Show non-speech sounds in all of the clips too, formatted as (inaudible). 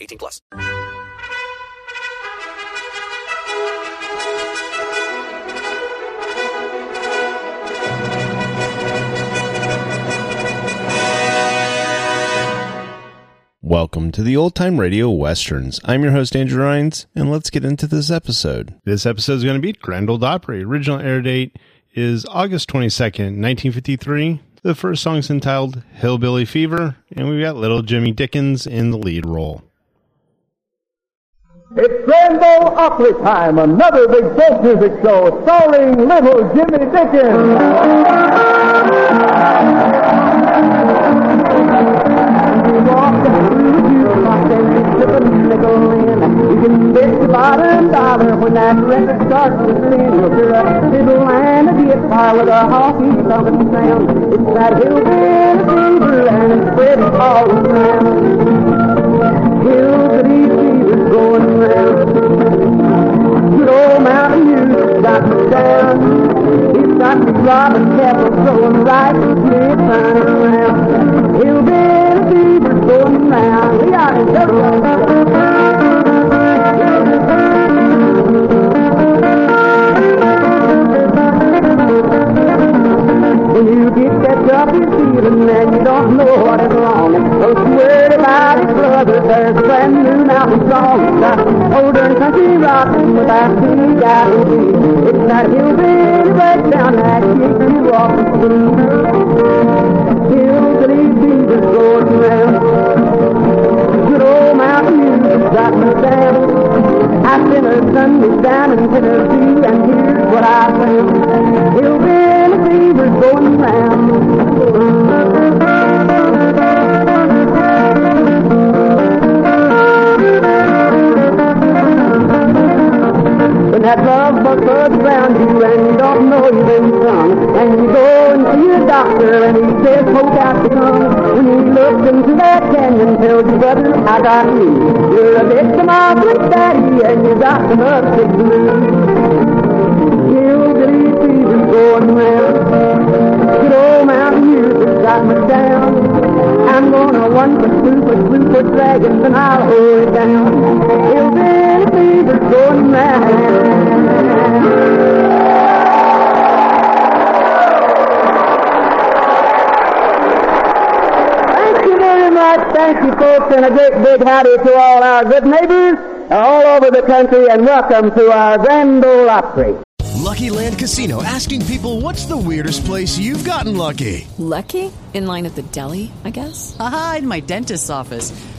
18 plus. Welcome to the Old Time Radio Westerns. I'm your host, Andrew Rhynes, and let's get into this episode. This episode is going to be Grand Ole Opry. Original air date is August 22nd, 1953. The first song is entitled Hillbilly Fever, and we've got Little Jimmy Dickens in the lead role. It's Grand Ole Opry time, another big folk music show starring Little Jimmy Dickens. You can bet your bottom dollar when that record starts to spin. You'll hear a fiddle and a guitar with a honky thumping sound. It's that hillbilly doctor and he says poke out the tongue. When he looks into that canyon, tells you brother, I got you. You're a victim of Big Daddy and you got some upset blues. Hillbilly fever's going round. Good old mountain music's got me down. I'm gonna one foot, two foot, three foot dragons and I'll hold it down. Hillbilly fever's going round. Much. Thank you, folks, and a great big howdy to all our good neighbors uh, all over the country, and welcome to our Grand Ole Opry. Lucky Land Casino asking people what's the weirdest place you've gotten lucky? Lucky? In line at the deli, I guess? Aha, in my dentist's office.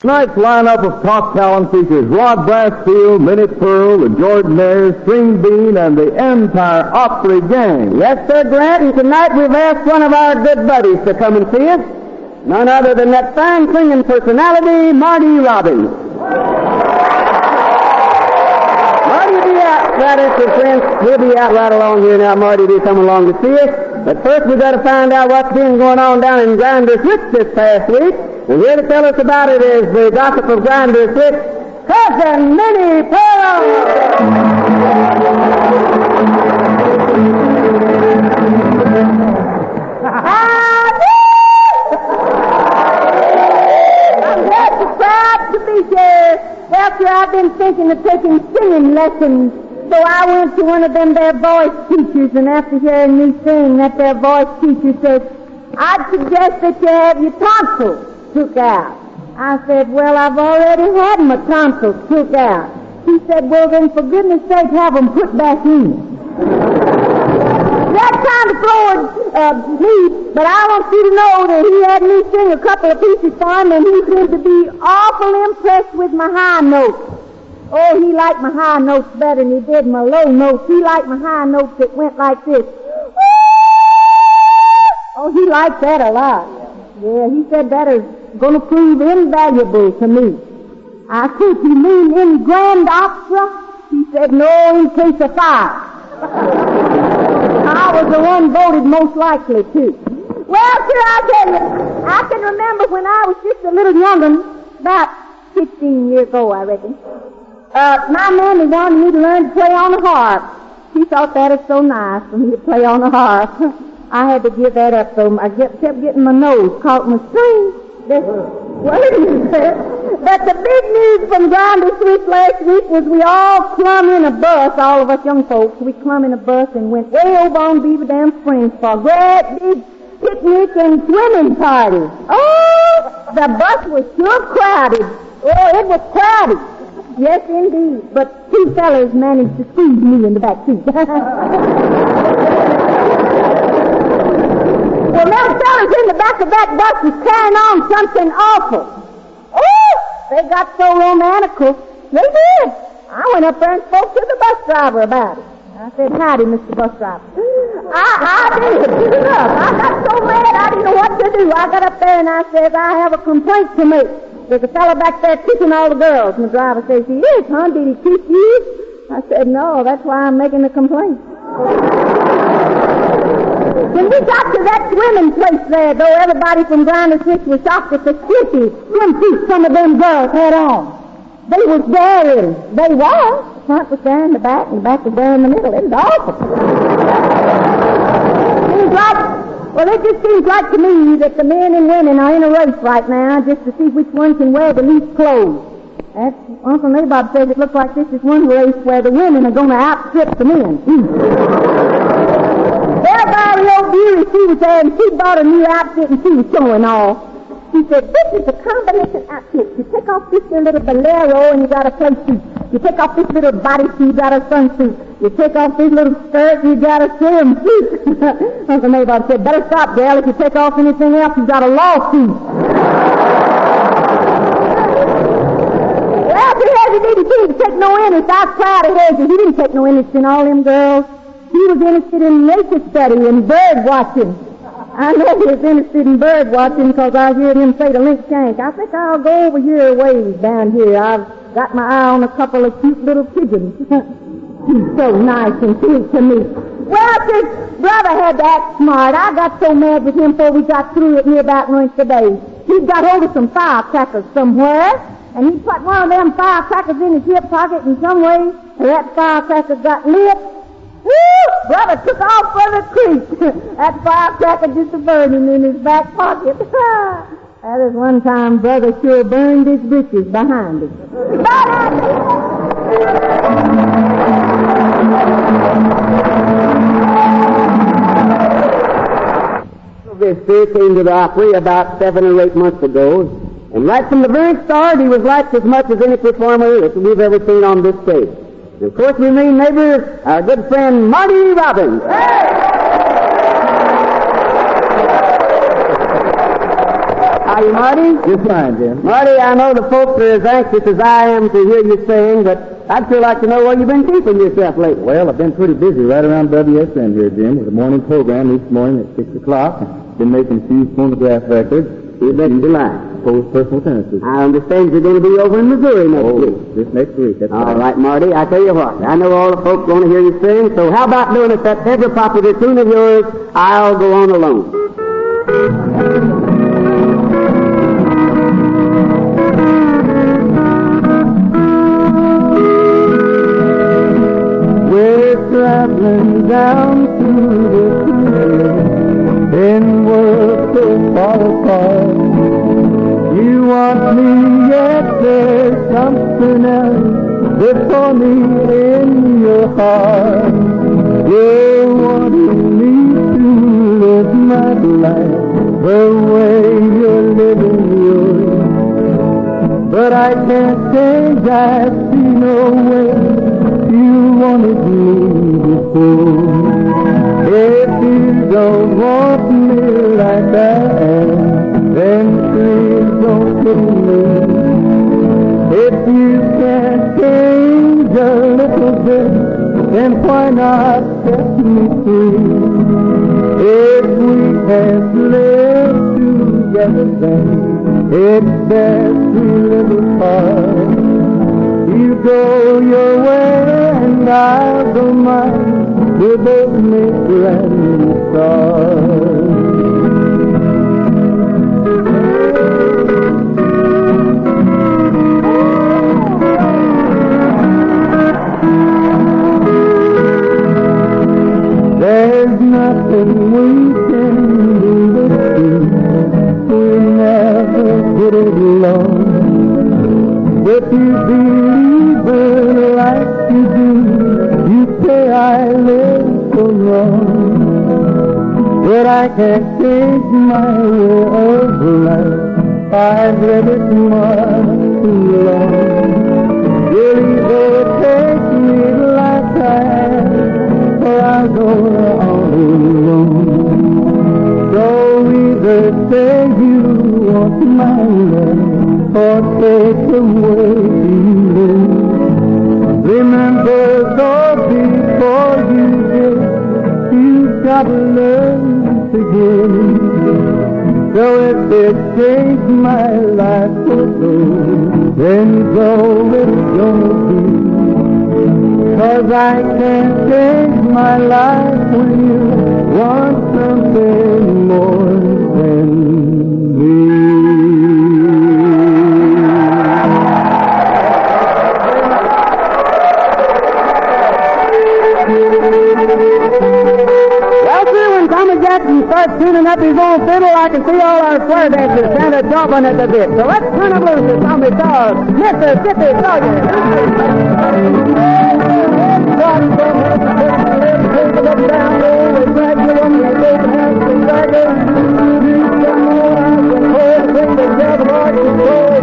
Tonight's lineup of talk talent features Rod Brasfield, Minnie Pearl, the Jordanaires, String Bean, and the entire Opry gang. Yes, sir, Grant, and tonight we've asked one of our good buddies to come and see us. None other than that fine singing personality, Marty Robbins. Marty be out, brothers and friends. He'll be out right along here now. Marty be coming along to see us. But first we've got to find out what's been going on down in Grinder's Switch this past week. The here to tell us about it is the Gospel of John, verse 6, Cousin Minnie Pearl! After I've been thinking of taking singing lessons, so I went to one of them their voice teachers, and after hearing me sing, that their voice teacher said, I'd suggest that you have your tonsils took out. I said, well, I've already had my tonsils took out. He said, well, then for goodness sake, have them put back in. That kind of floored uh, me, but I want you to know that he had me sing a couple of pieces for him, and he seemed to be awful impressed with my high notes. Oh, he liked my high notes better than he did my low notes. He liked my high notes that went like this. Oh, he liked that a lot. Yeah, he said that is going to prove invaluable to me. I said, you mean in grand opera? He said, no, in case of fire. I was the one voted most likely to. Well, sir, I tell you, I can remember when I was just a little younger, about 15 years ago, I reckon. Uh, my mammy wanted me to learn to play on the harp. She thought that was so nice for me to play on the harp. (laughs) I had to give that up, though. I kept getting my nose caught in the string. But the big news from Grinder Switch last week was we all clum in a bus, all of us young folks, we clum in a bus and went way over on Beaver Dam Springs for a great big picnic and swimming party. Oh, the bus was sure crowded. Oh, it was crowded. Yes, indeed. But two fellas managed to squeeze me in the back seat. (laughs) Well, them fellas in the back of that bus was carrying on something awful. Oh, they got so romantical. They did. I went up there and spoke to the bus driver about it. I said, howdy, Mr. Bus Driver. (gasps) I, I did. I got so mad I didn't know what to do. I got up there and I said, I have a complaint to make. There's a fellow back there kissing all the girls. And the driver says, he is, huh? Did he kiss you? I said, no, that's why I'm making the complaint. When we got to that swimming place there, though, everybody from Grinder Switch was shocked at the skimpy swimsuits some of them girls had on. They was daring. They was. The front was there in the back, and the back was there in the middle. It was awful. seems like, well, it just seems like to me that the men and women are in a race right now just to see which one can wear the least clothes. That's Uncle Nabob says it looks like this is one race where the women are going to outstrip the men. Mm. The old beauty, she was there, and she bought a new outfit, and she was showing off. She said, this is a combination outfit. You take off this little bolero, and you got a play suit. You take off this little bodysuit, you got a sunsuit. You take off this little skirt, you got a swimsuit. (laughs) Uncle Nabob said, better stop, Dale. If you take off anything else, you got a lawsuit. Well, he has he didn't take no interest. I was proud of his, he didn't take no interest in all them girls. He was interested in nature study and bird watching. I know he was interested in bird watching because I heard him say to Link Shank, I think I'll go over your ways down here. I've got my eye on a couple of cute little pigeons. (laughs) He's so nice and sweet to me. Well, this brother had to act smart. I got so mad with him before we got through at near about today. He got hold of some firecrackers somewhere, and he put one of them firecrackers in his hip pocket in some way, and that firecracker got lit, Brother took off for the creek. (laughs) that firecracker just a burning in his back pocket. (laughs) that is one time brother sure burned his britches behind him. This sir came to the Opry about seven or eight months ago, and right from the very start, he was liked as much as any performer that we've ever seen on this stage. And of course, we mean neighbor, our good friend Marty Robbins. How are you, Marty? Just fine, Jim. Marty, I know the folks are as anxious as I am to hear you sing, but I'd sure like to know where you've been keeping yourself lately. Well, I've been pretty busy right around WSM here, Jim, with a morning program each morning at 6 o'clock. Been making a few phonograph records. You bet you lie. Post personal tendencies. I understand you're going to be over in Missouri next oh, week. This next week. That's all right, Marty. I tell you what, I know all the folks want to hear you sing, so how about doing it that ever popular tune of yours, I'll Go On Alone. We're traveling down through the country in far apart. You want me, yet there's something else for me in your heart. You're wanting me to live my life the way you're living yours. But I can't change, I see no way you wanted me before. If you don't want me like I am, then please don't kill me. If you can't change a little bit, then why not set me free? If we can't lived together then, it's best we live apart. You go your way and I'll go mine. We both make brand stars. There's nothing we can do but see. We never get it along. If you believe But I can't change my way of life. It much too long. Will either take me like am, or I'll go all alone. So either say you want my love, or take away you Remember, though, before you did, you've learn to give. So if it changed my life for good, then so it's gonna be. Cause I can't change my life when you want something more than Tommy Jackson starts tuning up his own fiddle, I can see all our square dancers kind of chomping at the bit. So let's turn them loose. As Tommy Dog, Mississippi Hey,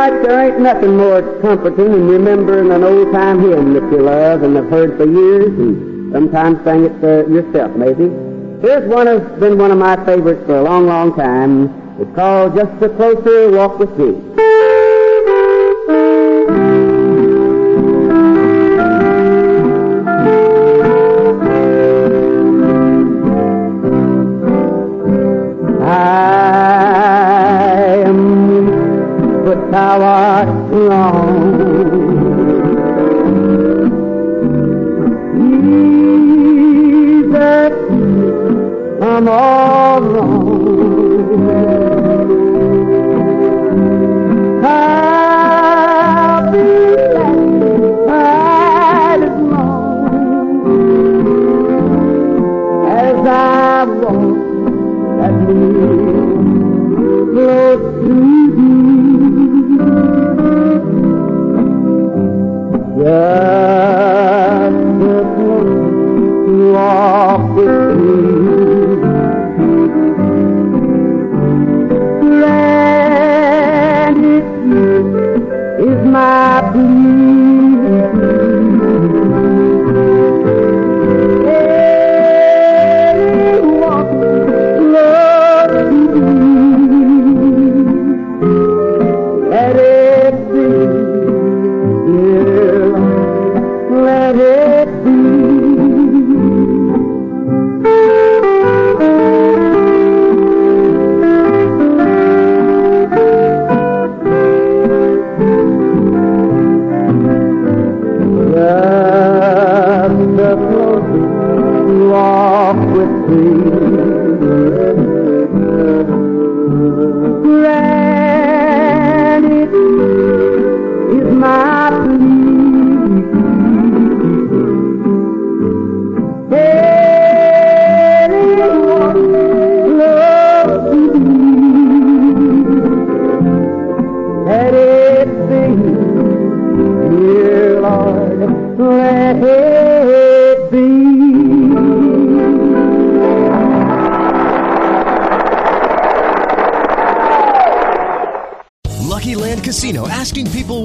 Like there ain't nothing more comforting than remembering an old time hymn that you love and have heard for years and sometimes sang it uh, yourself maybe. Here's one of been one of my favorites for a long, long time. It's called Just a Closer Walk with Me. Hey!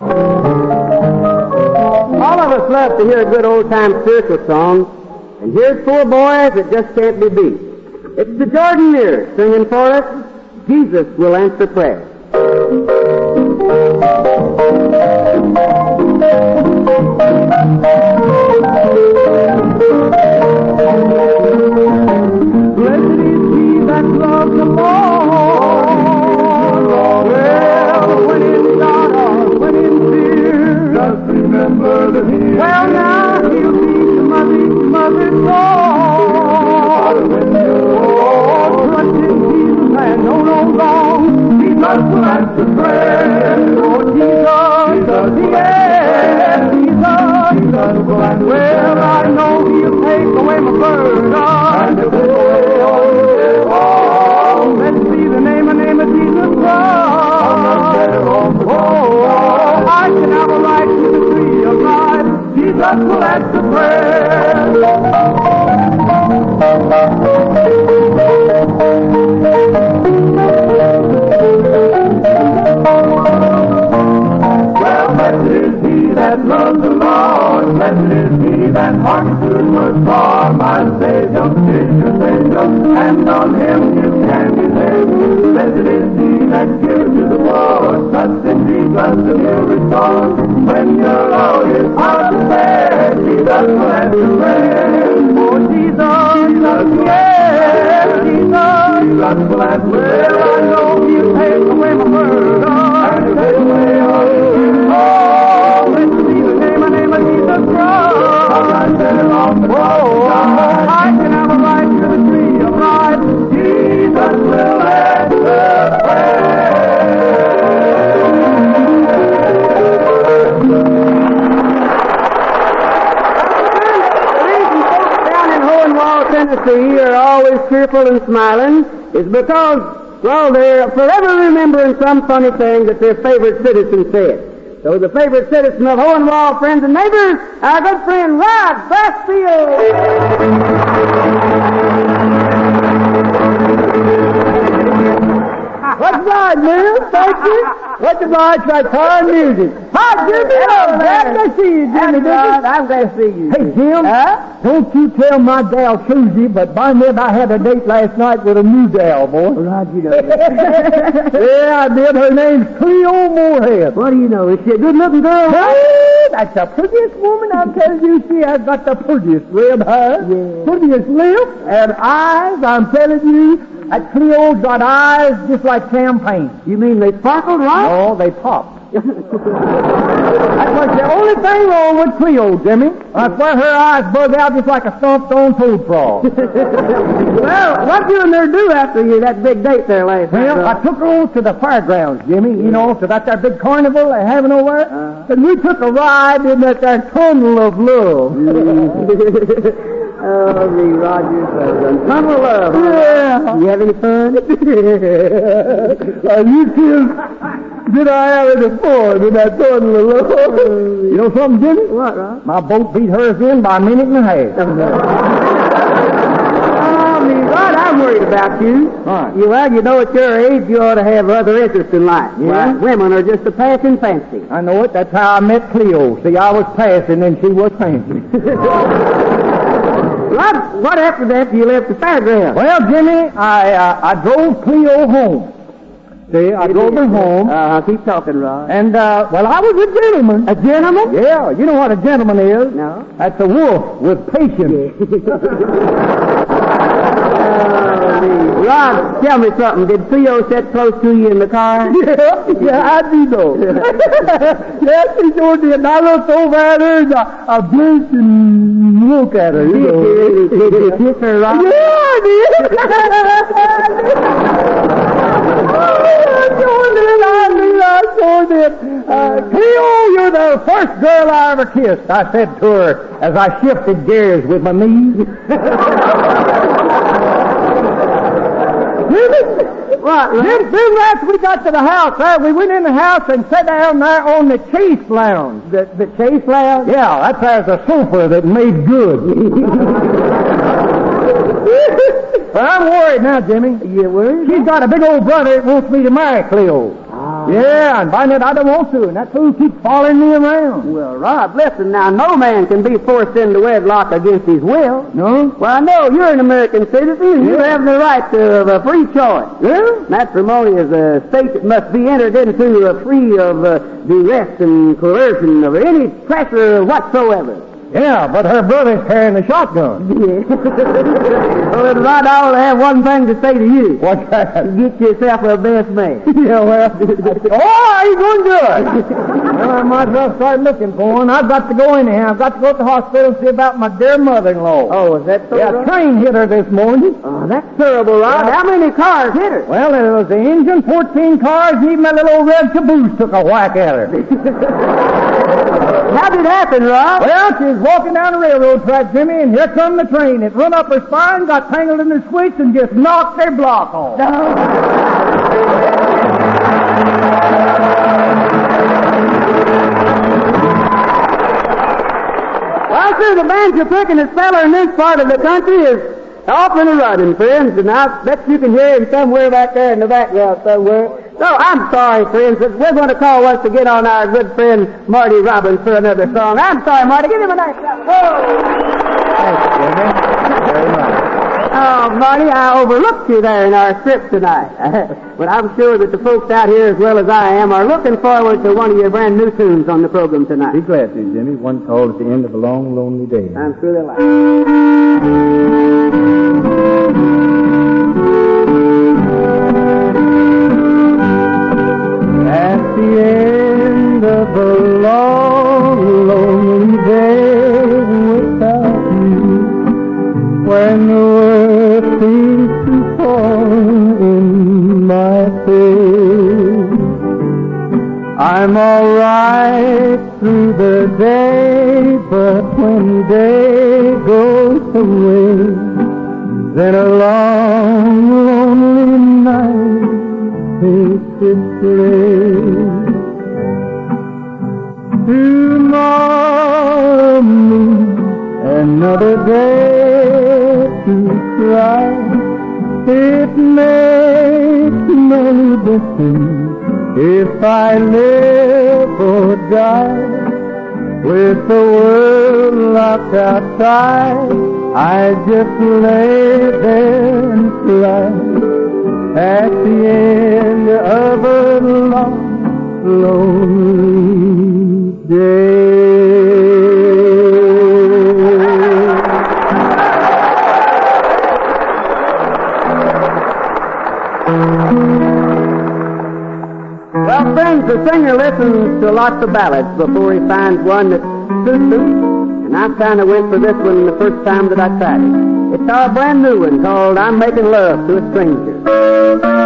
All of us love to hear a good old time spiritual song, and here's four boys that just can't be beat. It's the Jordanaires singing for us, Jesus will answer prayer. Jesus will answer prayer. Oh, Jesus, Jesus, yes, Jesus, Jesus answer Well, I know he'll take away my burden. And if they oh, let's see the name and name of Jesus Christ. Oh, I can have a right to the tree of life. Jesus will answer Well, word. For my Savior is your Savior, and on him you can be saved. Blessed is he that gives to the poor. Trust in Jesus and he'll restore. When your all is hard to bear, Jesus will answer prayer. Oh, Jesus, Jesus, yes, Jesus, Jesus will answer prayer. I know he'll take away my burden. And take away all Oh, let's see the name and name of Jesus Christ. Cross, I can have a to the tree of life. Jesus will answer down in Hohenwald, Tennessee are always cheerful and smiling is because, well, they're forever remembering some funny thing that their favorite citizen said. So the favorite citizen of Hohenwald, friends and neighbors, our good friend Rod Brasfield. What's right, man? Thank you. What's the obliged by fine music? Jimmy. Hello, glad to see you, Jimmy. Right. I'm glad to see you. Hey, Jim. Huh? Don't you tell my gal Susie, but by then I had a date last night with a new gal, boy. How'd you know (laughs) yeah, I did. Her name's Cleo Moorhead. What do you know? Is she a good-looking girl? Hey, that's the prettiest woman I'll tell you. She has got the prettiest red hair, prettiest lips, and eyes. I'm telling you, that Cleo's got eyes just like champagne. You mean they sparkled, right? No, they popped. That's was the only thing wrong with Cleo, Jimmy. I swear her eyes bug out just like a stomped on toad frog. (laughs) well, what you and her do after you that big date there last night? Well, I took her over to the fairgrounds, Jimmy, you know, to that there big carnival they having over there. Uh-huh. and we took a ride in that there tunnel of love. (laughs) Oh, me, Roger Sutherland. Tunnel of love. Yeah. You have any fun? (laughs) Are you kids? Did I have any fun in that tunnel of love? You know something, Jimmy? What, Rob? My boat beat hers in by a minute and a half. (laughs) Oh, me, Rod, I'm worried about you. Right. You, well, you know, at your age, you ought to have other interests in life. Yeah. Why, Women are just a passing fancy. I know it. That's how I met Cleo. See, I was passing and she was fancy. Rod, (laughs) (laughs) what happened after you left the fairground? Well, Jimmy, I uh, I drove Cleo home. See, I drove her home. Uh, keep talking, Rod. And, uh, well, I was a gentleman. A gentleman? Yeah, you know what a gentleman is? No. That's a wolf with patience. (laughs) Oh. Rod, tell me something. Did Theo sit close to you in the car? (laughs) yeah, yeah, I do know. (laughs) yes, he sure did. I looked over at her and I, I blinked and looked at her, you know. Did, did you kiss her, Rod? Yeah, I did. Uh, Cleo, you're the first girl I ever kissed, I said to her as I shifted gears with my knees. Rod? Then, then after we got to the house, there, we went in the house and sat down there on the chase lounge. The, the chase lounge? Yeah, that's there's a sofa that made good. (laughs) but I'm worried now, Jimmy. You worried? She's got a big old brother that wants me to marry Cleo. Yeah, and by that I don't want to, and that fool keeps following me around. Well, Rob, listen now. No man can be forced into wedlock against his will. No? Well, I know you're an American citizen. You have the right to a free choice. Yeah? Matrimony is a state that must be entered into uh, free of uh, duress and coercion of any pressure whatsoever. Yeah, but her brother's carrying the shotgun. (laughs) Yeah. well, then, Rod, I only have one thing to say to you. What's that? Get yourself a best man. (laughs) yeah, well, oh, he's doing good. well, I might as well start looking for one. I've got to go anyhow. I've got to go to the hospital and see about my dear mother-in-law. Oh, is that so? Yeah, train hit her this morning. Oh, that's terrible, Rod. Yeah. How many cars hit her? Well, it was the engine, 14 cars, and even my little old red caboose took a whack at her. (laughs) How did it happen, Rod? well, she was walking down the railroad track, Jimmy, and here come the train. It run up her spine, got tangled in the switch, and just knocked her block off. Well, sir, the banjo picking this feller in this part of the country is off and a running, friends, and I bet you can hear him somewhere back there in the background somewhere. So I'm sorry, friends, but we're going to call once again on our good friend Marty Robbins for another song. I'm sorry, Marty. Give him a nice clap. Thanks, Jimmy. Very much. Oh, Marty, I overlooked you there in our script tonight. (laughs) but I'm sure that the folks out here, as well as I am, are looking forward to one of your brand new tunes on the program tonight. Be glad to, Jimmy. One called at the end of a long, lonely day. I'm sure they'll like it. A long, lonely day without you, when the world seems to fall in my face, I'm alright through the day, but when day goes away, then a long, lonely night takes its place. Another day to cry. It makes no difference if I live or die. With the world locked outside, I just lay there and cry at the end of a long, lonely day. Singer listens to lots of ballads before he finds one that suits him. And I kind of went for this one the first time that I tried it. It's our brand new one called I'm Making Love to a Stranger.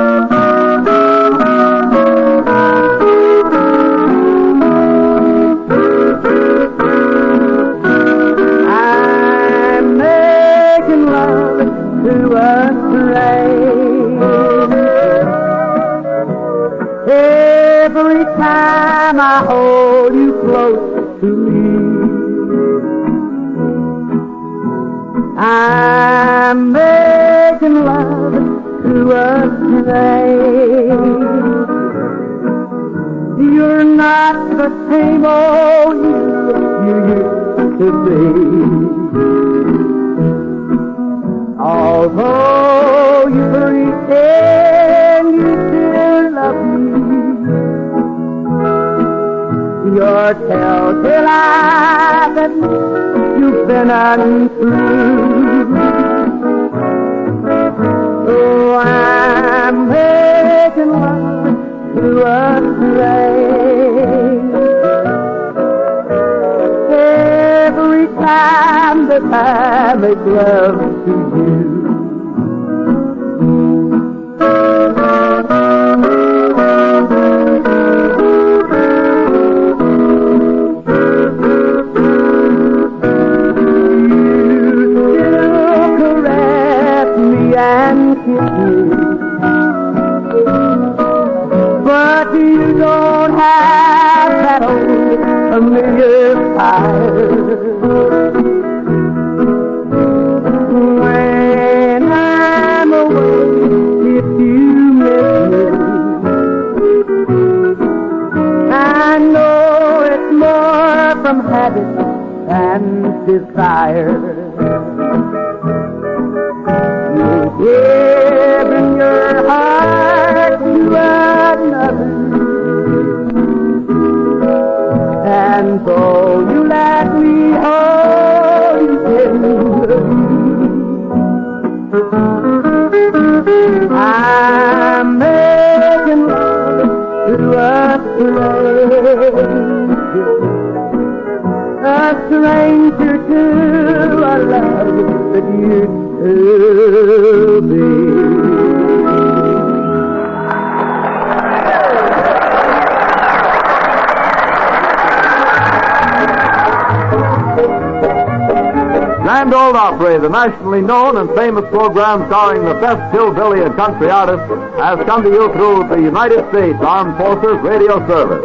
I'm making love to us today. You're not the same old you you used to be. Although you pretend you still love me, your telltale eyes that you've been untrue. I make love to you. But you don't have that old familiar fire. Grand Ole Opry, the nationally known and famous program starring the best hillbilly and country artists, has come to you through the United States Armed Forces Radio Service.